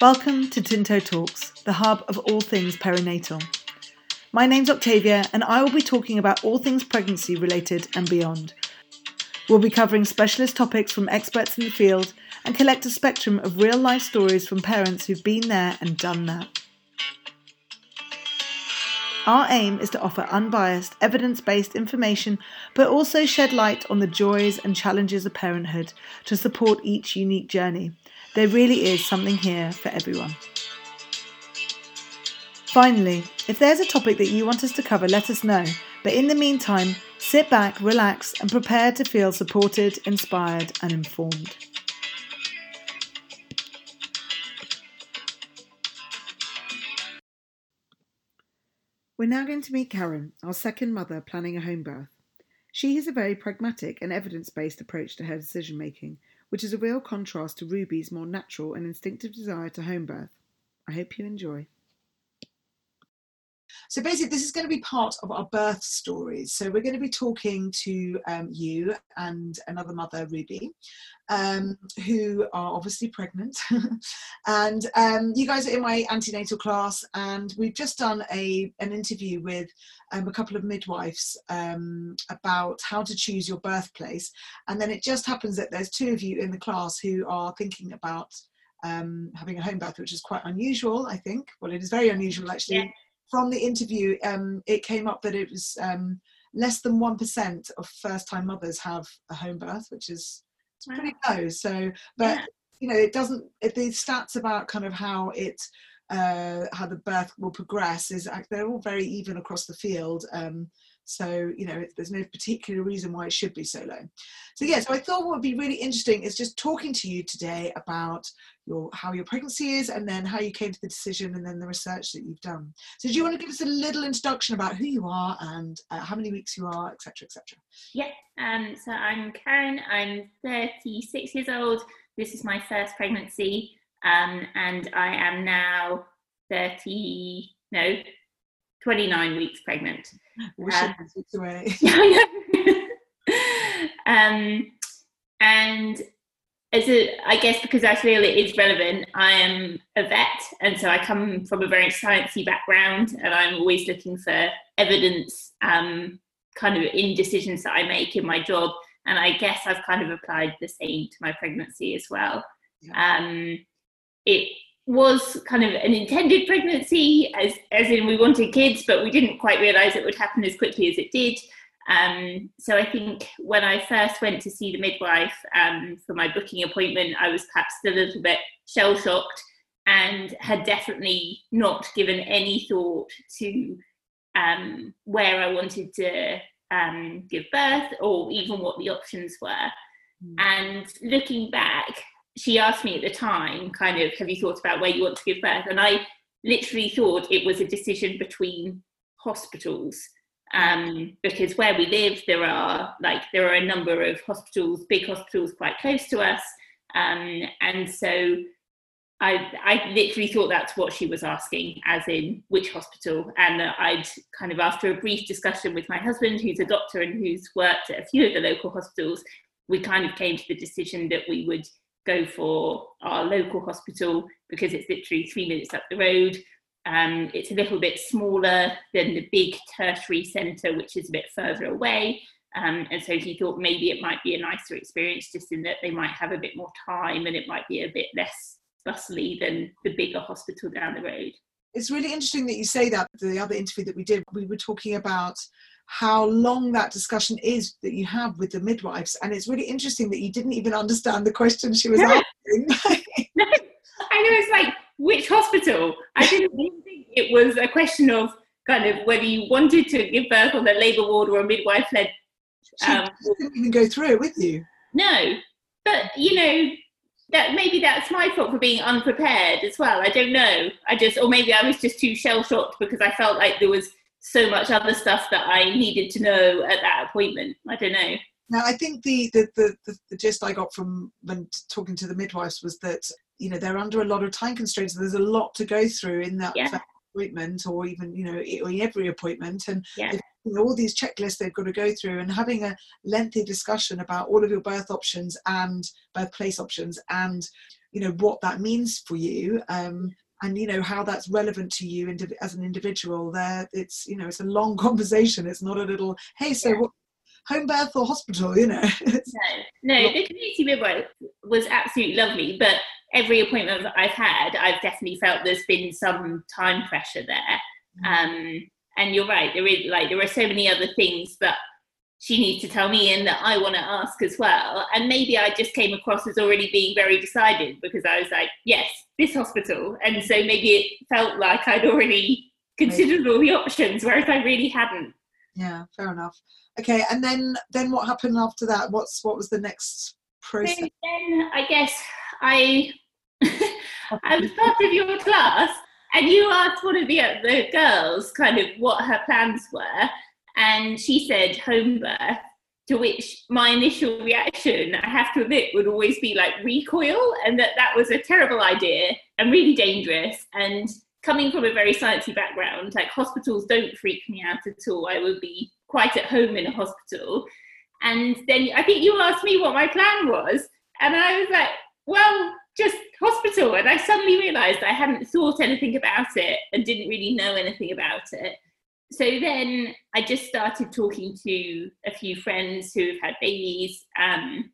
Welcome to Tinto Talks, the hub of all things perinatal. My name's Octavia, and I will be talking about all things pregnancy related and beyond. We'll be covering specialist topics from experts in the field and collect a spectrum of real life stories from parents who've been there and done that. Our aim is to offer unbiased, evidence based information, but also shed light on the joys and challenges of parenthood to support each unique journey. There really is something here for everyone. Finally, if there's a topic that you want us to cover, let us know. But in the meantime, sit back, relax, and prepare to feel supported, inspired, and informed. We're now going to meet Karen, our second mother planning a home birth. She has a very pragmatic and evidence based approach to her decision making, which is a real contrast to Ruby's more natural and instinctive desire to home birth. I hope you enjoy. So basically, this is going to be part of our birth stories. So we're going to be talking to um, you and another mother, Ruby, um, who are obviously pregnant. and um, you guys are in my antenatal class, and we've just done a an interview with um, a couple of midwives um, about how to choose your birthplace. And then it just happens that there's two of you in the class who are thinking about um, having a home birth, which is quite unusual, I think. Well, it is very unusual actually. Yeah from the interview, um, it came up that it was um, less than 1% of first time mothers have a home birth, which is wow. pretty low. So, but yeah. you know, it doesn't, the stats about kind of how it, uh, how the birth will progress is they're all very even across the field. Um, so, you know, there's no particular reason why it should be so low. So, yeah, so I thought what would be really interesting is just talking to you today about your how your pregnancy is and then how you came to the decision and then the research that you've done. So, do you want to give us a little introduction about who you are and uh, how many weeks you are, etc., etc.? Yeah, um, so I'm Karen, I'm 36 years old. This is my first pregnancy, um, and I am now 30, no, 29 weeks pregnant. Um, um, and as a, I guess because I feel it is relevant, I am a vet, and so I come from a very sciencey background, and I'm always looking for evidence, um, kind of in decisions that I make in my job. And I guess I've kind of applied the same to my pregnancy as well. Yeah. Um, it was kind of an intended pregnancy, as, as in we wanted kids, but we didn't quite realize it would happen as quickly as it did. Um, so I think when I first went to see the midwife um, for my booking appointment, I was perhaps a little bit shell shocked and had definitely not given any thought to um, where I wanted to um, give birth or even what the options were. Mm. And looking back, she asked me at the time, kind of, have you thought about where you want to give birth? And I literally thought it was a decision between hospitals. Um, because where we live, there are like there are a number of hospitals, big hospitals quite close to us, um, and so I, I literally thought that's what she was asking, as in which hospital. And I'd kind of, after a brief discussion with my husband, who's a doctor and who's worked at a few of the local hospitals, we kind of came to the decision that we would go for our local hospital because it's literally three minutes up the road. Um, it's a little bit smaller than the big tertiary centre, which is a bit further away. Um, and so he thought maybe it might be a nicer experience just in that they might have a bit more time and it might be a bit less bustly than the bigger hospital down the road. It's really interesting that you say that. The other interview that we did, we were talking about how long that discussion is that you have with the midwives. And it's really interesting that you didn't even understand the question she was asking. no, I know it's like, which hospital? I didn't even think it was a question of kind of whether you wanted to give birth on a labour ward or a midwife led. Um, she didn't even go through it with you. No, but you know, that maybe that's my fault for being unprepared as well. I don't know. I just, or maybe I was just too shell shocked because I felt like there was so much other stuff that I needed to know at that appointment. I don't know. Now, I think the, the, the, the, the gist I got from when talking to the midwives was that, you know, they're under a lot of time constraints. There's a lot to go through in that yeah. appointment or even, you know, in every appointment. And yeah. you know, all these checklists they've got to go through and having a lengthy discussion about all of your birth options and birthplace options and you know what that means for you um, and you know how that's relevant to you as an individual there it's you know it's a long conversation. It's not a little hey so what home birth or hospital? You know no. No the community midwife was absolutely lovely but every appointment that i've had i've definitely felt there's been some time pressure there. Mm. um, and you're right there is like there are so many other things that she needs to tell me and that I want to ask as well. And maybe I just came across as already being very decided because I was like, yes, this hospital. And so maybe it felt like I'd already considered all the options, whereas I really hadn't. Yeah, fair enough. Okay, and then then what happened after that? What's what was the next process? So then I guess I I was part of your class and you asked one of the, the girls kind of what her plans were and she said home birth to which my initial reaction i have to admit would always be like recoil and that that was a terrible idea and really dangerous. And coming from a very sciencey background like hospitals don't freak me out at all. I would be quite at home in a hospital. And then i think you asked me what my plan was and i was like well just hospital. And i suddenly realized i hadn't thought anything about it and didn't really know anything about it so then I just started talking to a few friends who have had babies um,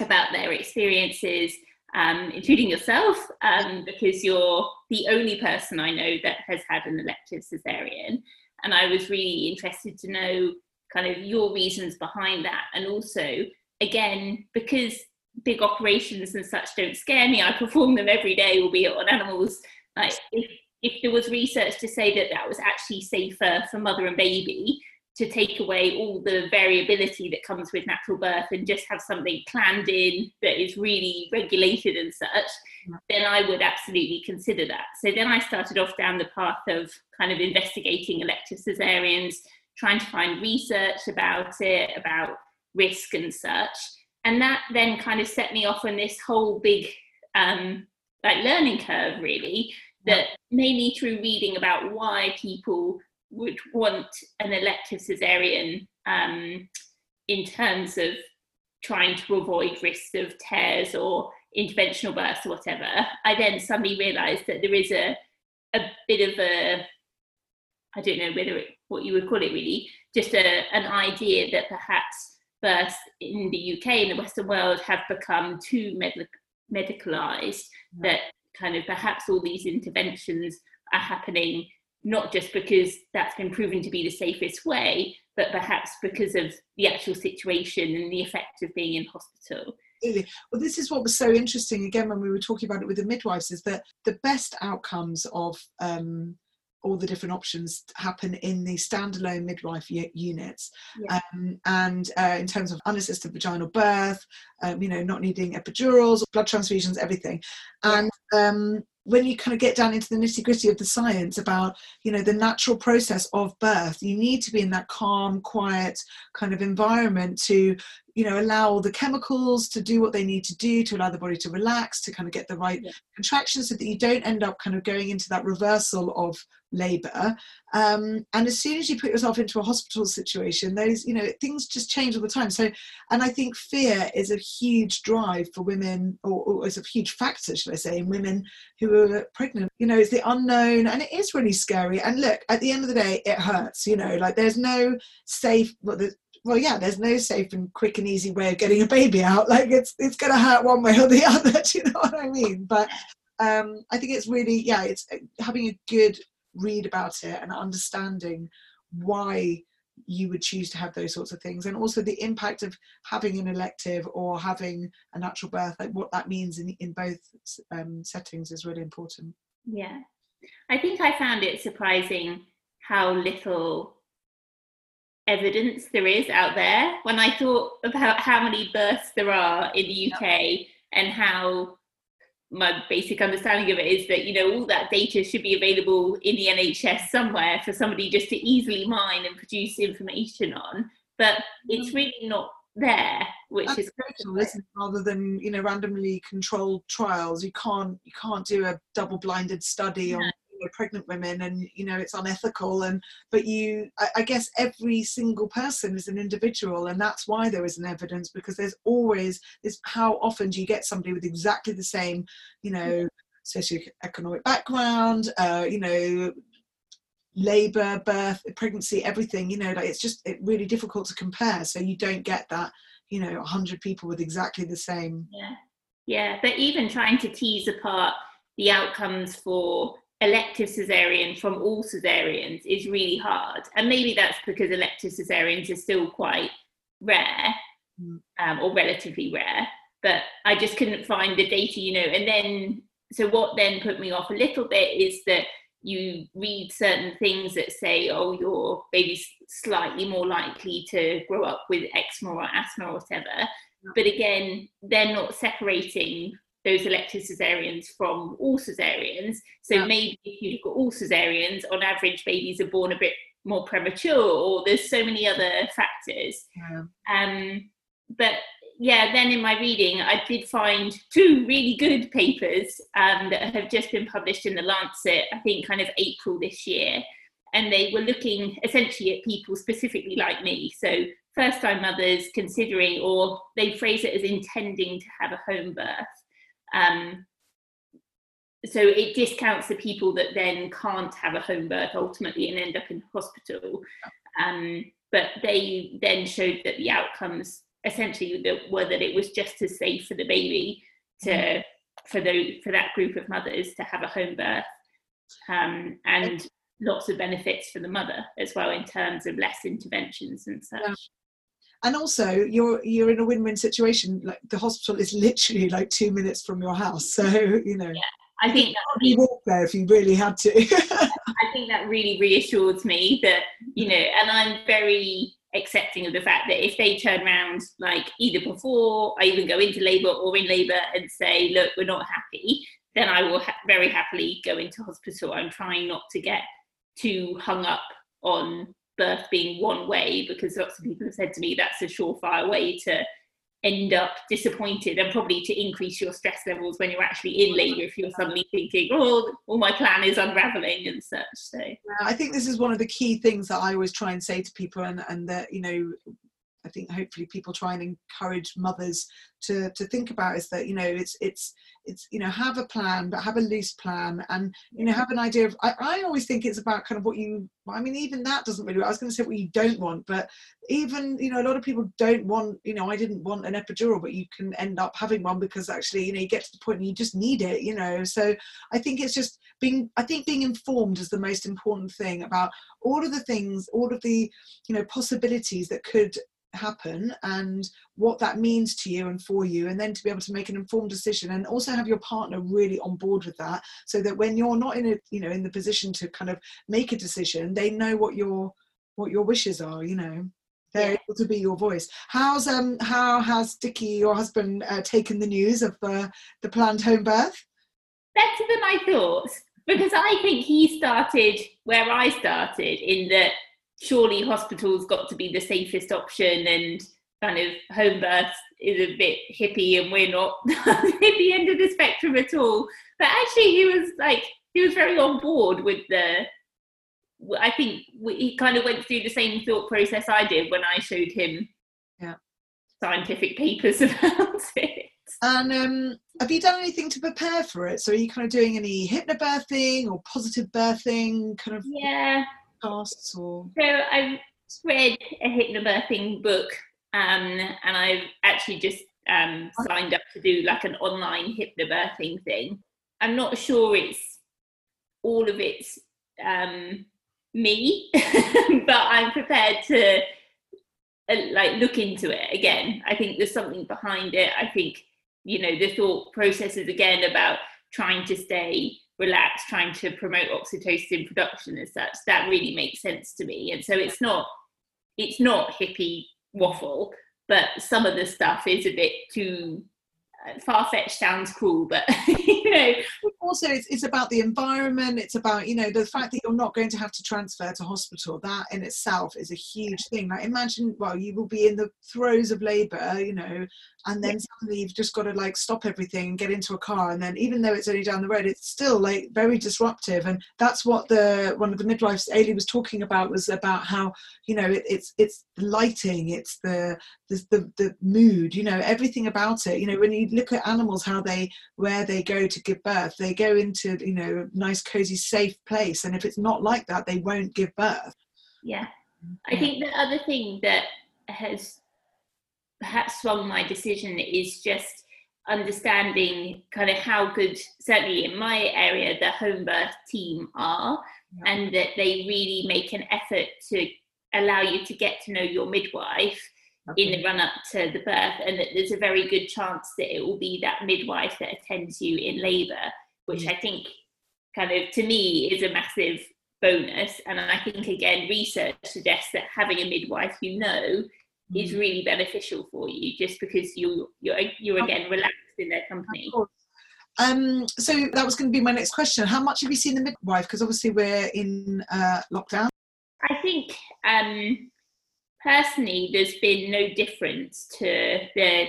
about their experiences, um, including yourself, um, because you're the only person I know that has had an elective cesarean. And I was really interested to know kind of your reasons behind that. And also, again, because big operations and such don't scare me, I perform them every day, albeit on animals. Like if if there was research to say that that was actually safer for mother and baby to take away all the variability that comes with natural birth and just have something planned in that is really regulated and such, then I would absolutely consider that. So then I started off down the path of kind of investigating elective cesareans, trying to find research about it, about risk and such. And that then kind of set me off on this whole big um, like learning curve really that mainly through reading about why people would want an elective cesarean um, in terms of trying to avoid risks of tears or interventional births or whatever, I then suddenly realised that there is a a bit of a I don't know whether it, what you would call it really, just a, an idea that perhaps births in the UK in the Western world have become too medic- medicalised, that kind of perhaps all these interventions are happening not just because that's been proven to be the safest way, but perhaps because of the actual situation and the effect of being in hospital. Well, this is what was so interesting again when we were talking about it with the midwives is that the best outcomes of um, all the different options happen in the standalone midwife units yeah. um, and uh, in terms of unassisted vaginal birth um, you know not needing epidurals blood transfusions everything and um, when you kind of get down into the nitty gritty of the science about you know the natural process of birth you need to be in that calm quiet kind of environment to you know allow all the chemicals to do what they need to do to allow the body to relax to kind of get the right yeah. contractions so that you don't end up kind of going into that reversal of labor. Um, and as soon as you put yourself into a hospital situation those you know things just change all the time. So and i think fear is a huge drive for women or, or is a huge factor should i say in women who are pregnant. You know it's the unknown and it is really scary. And look at the end of the day it hurts you know like there's no safe well, well yeah there's no safe and quick and easy way of getting a baby out. Like it's it's going to hurt one way or the other do you know what i mean? But um, i think it's really yeah it's uh, having a good read about it and understanding why you would choose to have those sorts of things and also the impact of having an elective or having a natural birth like what that means in, in both um, settings is really important. Yeah. I think i found it surprising how little evidence there is out there when I thought about how many births there are in the UK and how my basic understanding of it is that you know all that data should be available in the NHS somewhere for somebody just to easily mine and produce information on but it's mm. really not there which That's is critical isn't it? rather than you know randomly controlled trials you can't you can't do a double blinded study on you know, pregnant women and you know it's unethical and but you I, I, guess every single person is an individual and that's why there is an evidence because there's always this how often do you get somebody with exactly the same you know socioeconomic background uh, you know labor birth pregnancy everything you know like it's just it really difficult to compare. So you don't get that you know 100 people with exactly the same. Yeah. Yeah. But even trying to tease apart the outcomes for elective cesarean from all cesareans is really hard. And maybe that's because elective cesareans are still quite rare mm. um, or relatively rare. But I just couldn't find the data, you know. And then, so what then put me off a little bit is that you read certain things that say, oh, your baby's slightly more likely to grow up with eczema or asthma or whatever. But again, they're not separating those elective cesareans from all cesareans. So yeah. maybe if you look at all cesareans, on average, babies are born a bit more premature, or there's so many other factors. Yeah. Um, but yeah, then in my reading, I did find two really good papers um, that have just been published in the Lancet, I think kind of April this year. And they were looking essentially at people specifically like me. So, first time mothers considering, or they phrase it as intending to have a home birth. Um, so it discounts the people that then can't have a home birth ultimately and end up in hospital. Um, but they then showed that the outcomes essentially were that it was just as safe for the baby to mm-hmm. for the for that group of mothers to have a home birth um, and lots of benefits for the mother as well in terms of less interventions and such. And also you're you're in a win-win situation like the hospital is literally like two minutes from your house so you know. Yeah, i think that you walk there if you really had to. I think that really reassures me that you know and i'm very accepting of the fact that if they turn around like either before i even go into labor or in labor and say look we're not happy then i will ha- very happily go into hospital. I'm trying not to get too hung up on birth being one way because lots of people have said to me that's a surefire way to end up disappointed and probably to increase your stress levels when you're actually in labor if you're suddenly thinking oh all my plan is unraveling and such so. I think this is one of the key things that i always try and say to people and, and that you know I think hopefully people try and encourage mothers to to think about is that you know it's it's it's you know have a plan but have a loose plan and you know have an idea of I, I always think it's about kind of what you I mean even that doesn't really I was going to say what you don't want but even you know a lot of people don't want you know I didn't want an epidural but you can end up having one because actually you know you get to the point and you just need it you know? So I think it's just being I think being informed is the most important thing about all of the things all of the you know possibilities that could happen and what that means to you and for you and then to be able to make an informed decision and also have your partner really on board with that so that when you're not in a you know in the position to kind of make a decision they know what your what your wishes are you know. They're yeah. able to be your voice. How's um how has Dickie your husband uh, taken the news of the the planned home birth? Better than I thought because I think he started where I started in that surely hospitals got to be the safest option and kind of home birth is a bit hippie and we're not hippie end of the spectrum at all. But actually he was like he was very on board with the I think he kind of went through the same thought process I did when I showed him yeah. scientific papers about it. And um, have you done anything to prepare for it? So are you kind of doing any hypnobirthing or positive birthing kind of? Yeah, podcasts or? So I've read a hypnobirthing book, um, and I've actually just um, signed up to do like an online hypnobirthing thing. I'm not sure it's all of it's um, me, but I'm prepared to uh, like look into it again. I think there's something behind it. I think you know the thought processes again about trying to stay relaxed trying to promote oxytocin production as such that really makes sense to me. And so it's not it's not hippie waffle but some of the stuff is a bit too far fetched sounds cruel, but you know. Also, it's, it's about the environment. It's about you know the fact that you're not going to have to transfer to hospital. That in itself is a huge thing. Like imagine, well, you will be in the throes of labour, you know, and then suddenly you've just got to like stop everything and get into a car, and then even though it's only down the road, it's still like very disruptive. And that's what the one of the midwives, Ailey, was talking about was about how you know it, it's it's lighting, it's the the, the the mood, you know, everything about it. You know, when you look at animals, how they where they go to give birth, they go into you know nice, cozy, safe place, and if it's not like that, they won't give birth. Yeah, I think the other thing that has perhaps swung my decision is just understanding kind of how good, certainly in my area, the home birth team are, yeah. and that they really make an effort to allow you to get to know your midwife okay. in the run up to the birth, and that there's a very good chance that it will be that midwife that attends you in labour, which I think kind of to me is a massive bonus. And I think again, research suggests that having a midwife you know mm. is really beneficial for you, just because you you're you're again relaxed in their company. Um, so that was going to be my next question. How much have you seen the midwife? Because obviously we're in uh, lockdown. I think um, personally, there's been no difference to the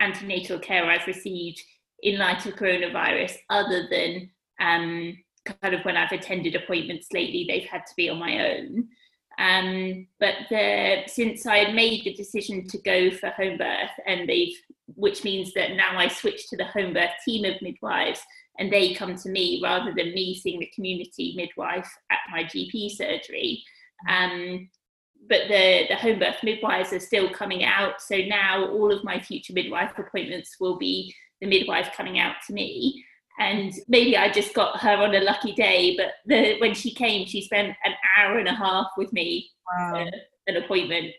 antenatal care I've received in light of coronavirus, other than um, kind of when I've attended appointments lately, they've had to be on my own. Um, but the, since I made the decision to go for home birth, and they've, which means that now I switch to the home birth team of midwives, and they come to me rather than me seeing the community midwife at my GP surgery. Um, but the, the home birth midwives are still coming out. So now all of my future midwife appointments will be the midwife coming out to me. And maybe I just got her on a lucky day, but the, when she came, she spent an hour and a half with me, wow. an appointment.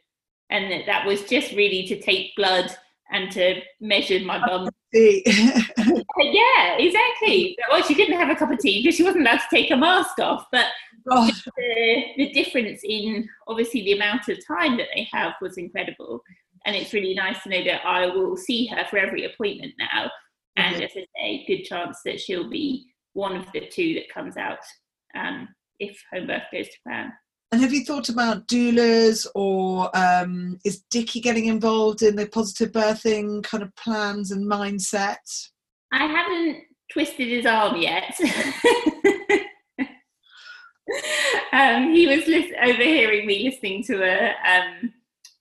And that was just really to take blood and to measure my bum. yeah, exactly. Well, she didn't have a cup of tea because she wasn't allowed to take her mask off. But oh. the, the difference in obviously the amount of time that they have was incredible. And it's really nice to know that I will see her for every appointment now. And mm-hmm. as I say, good chance that she'll be one of the two that comes out um, if home birth goes to plan. And have you thought about doulas or um, is Dicky getting involved in the positive birthing kind of plans and mindset? I haven't twisted his arm yet. um, he was list- overhearing me listening to a um,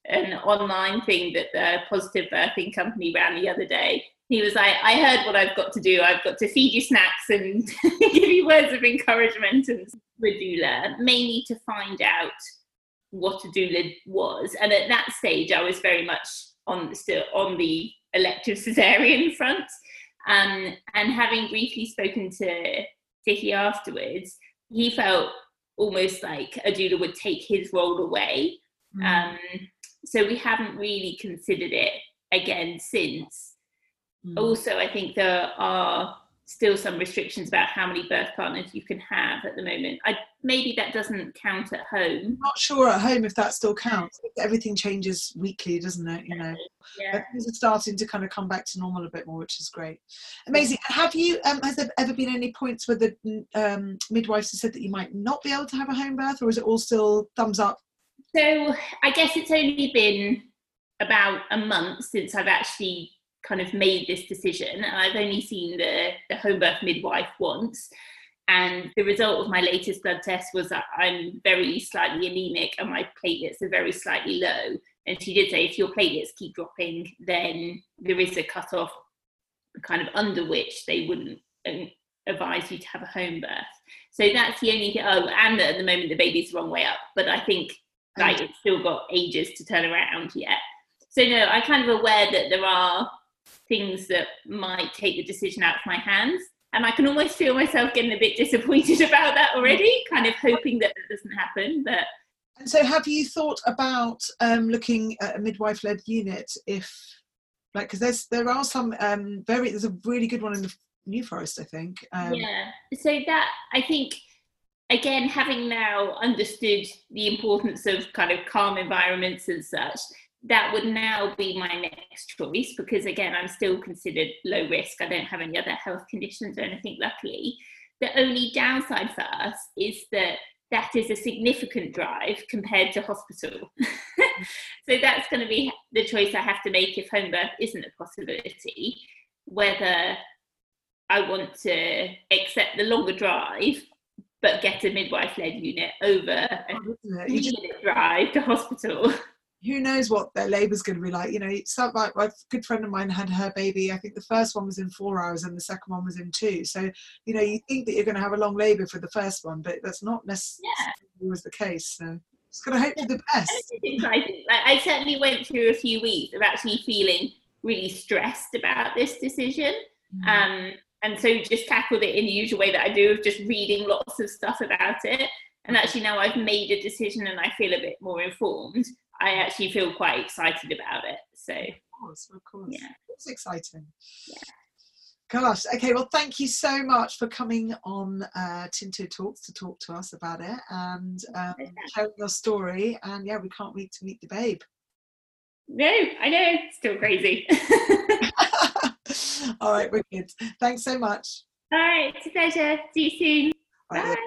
an online thing that the positive birthing company ran the other day. He was like, I heard what I've got to do. I've got to feed you snacks and give you words of encouragement and doula, mainly to find out what a doula was. And at that stage, I was very much on still on the elective cesarean front. Um, and having briefly spoken to Dicky afterwards, he felt almost like a doula would take his role away. Mm. Um, so we haven't really considered it again since. Mm. Also, I think there are still some restrictions about how many birth partners you can have at the moment. I, maybe that doesn't count at home. I'm not sure at home if that still counts. Everything changes weekly, doesn't it? You know, yeah. things are starting to kind of come back to normal a bit more, which is great. Amazing. Have you? Um, has there ever been any points where the um, midwives have said that you might not be able to have a home birth, or is it all still thumbs up? So I guess it's only been about a month since I've actually kind of made this decision. And I've only seen the, the home birth midwife once. And the result of my latest blood test was that I'm very slightly anemic and my platelets are very slightly low. And she did say if your platelets keep dropping, then there is a cutoff kind of under which they wouldn't um, advise you to have a home birth. So that's the only thing. Oh, and at the moment the baby's the wrong way up, but I think like it's still got ages to turn around yet. So no, I'm kind of aware that there are things that might take the decision out of my hands. And I can almost feel myself getting a bit disappointed about that already, kind of hoping that that doesn't happen. But and so, have you thought about um, looking at a midwife-led unit? If like, because there's there are some um, very there's a really good one in the New Forest, I think. Um, yeah. So that I think again, having now understood the importance of kind of calm environments and such, that would now be my next choice because again i'm still considered low risk. I don't have any other health conditions or anything luckily. The only downside for us is that that is a significant drive compared to hospital. So that's going to be the choice i have to make if home birth isn't a possibility whether i want to accept the longer drive but get a midwife led unit over a Oh, three minute drive to hospital who knows what their labour's going to be like? You know, it's like a good friend of mine had her baby. I think the first one was in four hours and the second one was in two. So, you know, you think that you're going to have a long labour for the first one, but that's not necessarily always the case. So, just got to hope for the best. Exciting. Like, I certainly went through a few weeks of actually feeling really stressed about this decision. Um, and so just tackled it in the usual way that I do of just reading lots of stuff about it. And actually now I've made a decision and I feel a bit more informed. I actually feel quite excited about it. So Of course, of course. Yeah. It's exciting. Yeah. Gosh, okay, well, thank you so much for coming on uh, Tinto Talks to talk to us about it and um, Pleasure. sharing your story. And yeah, we can't wait to meet the babe. no, I know, still crazy. All right, we're good. Thanks so much. All right, it's a pleasure. See you soon. Right, Bye.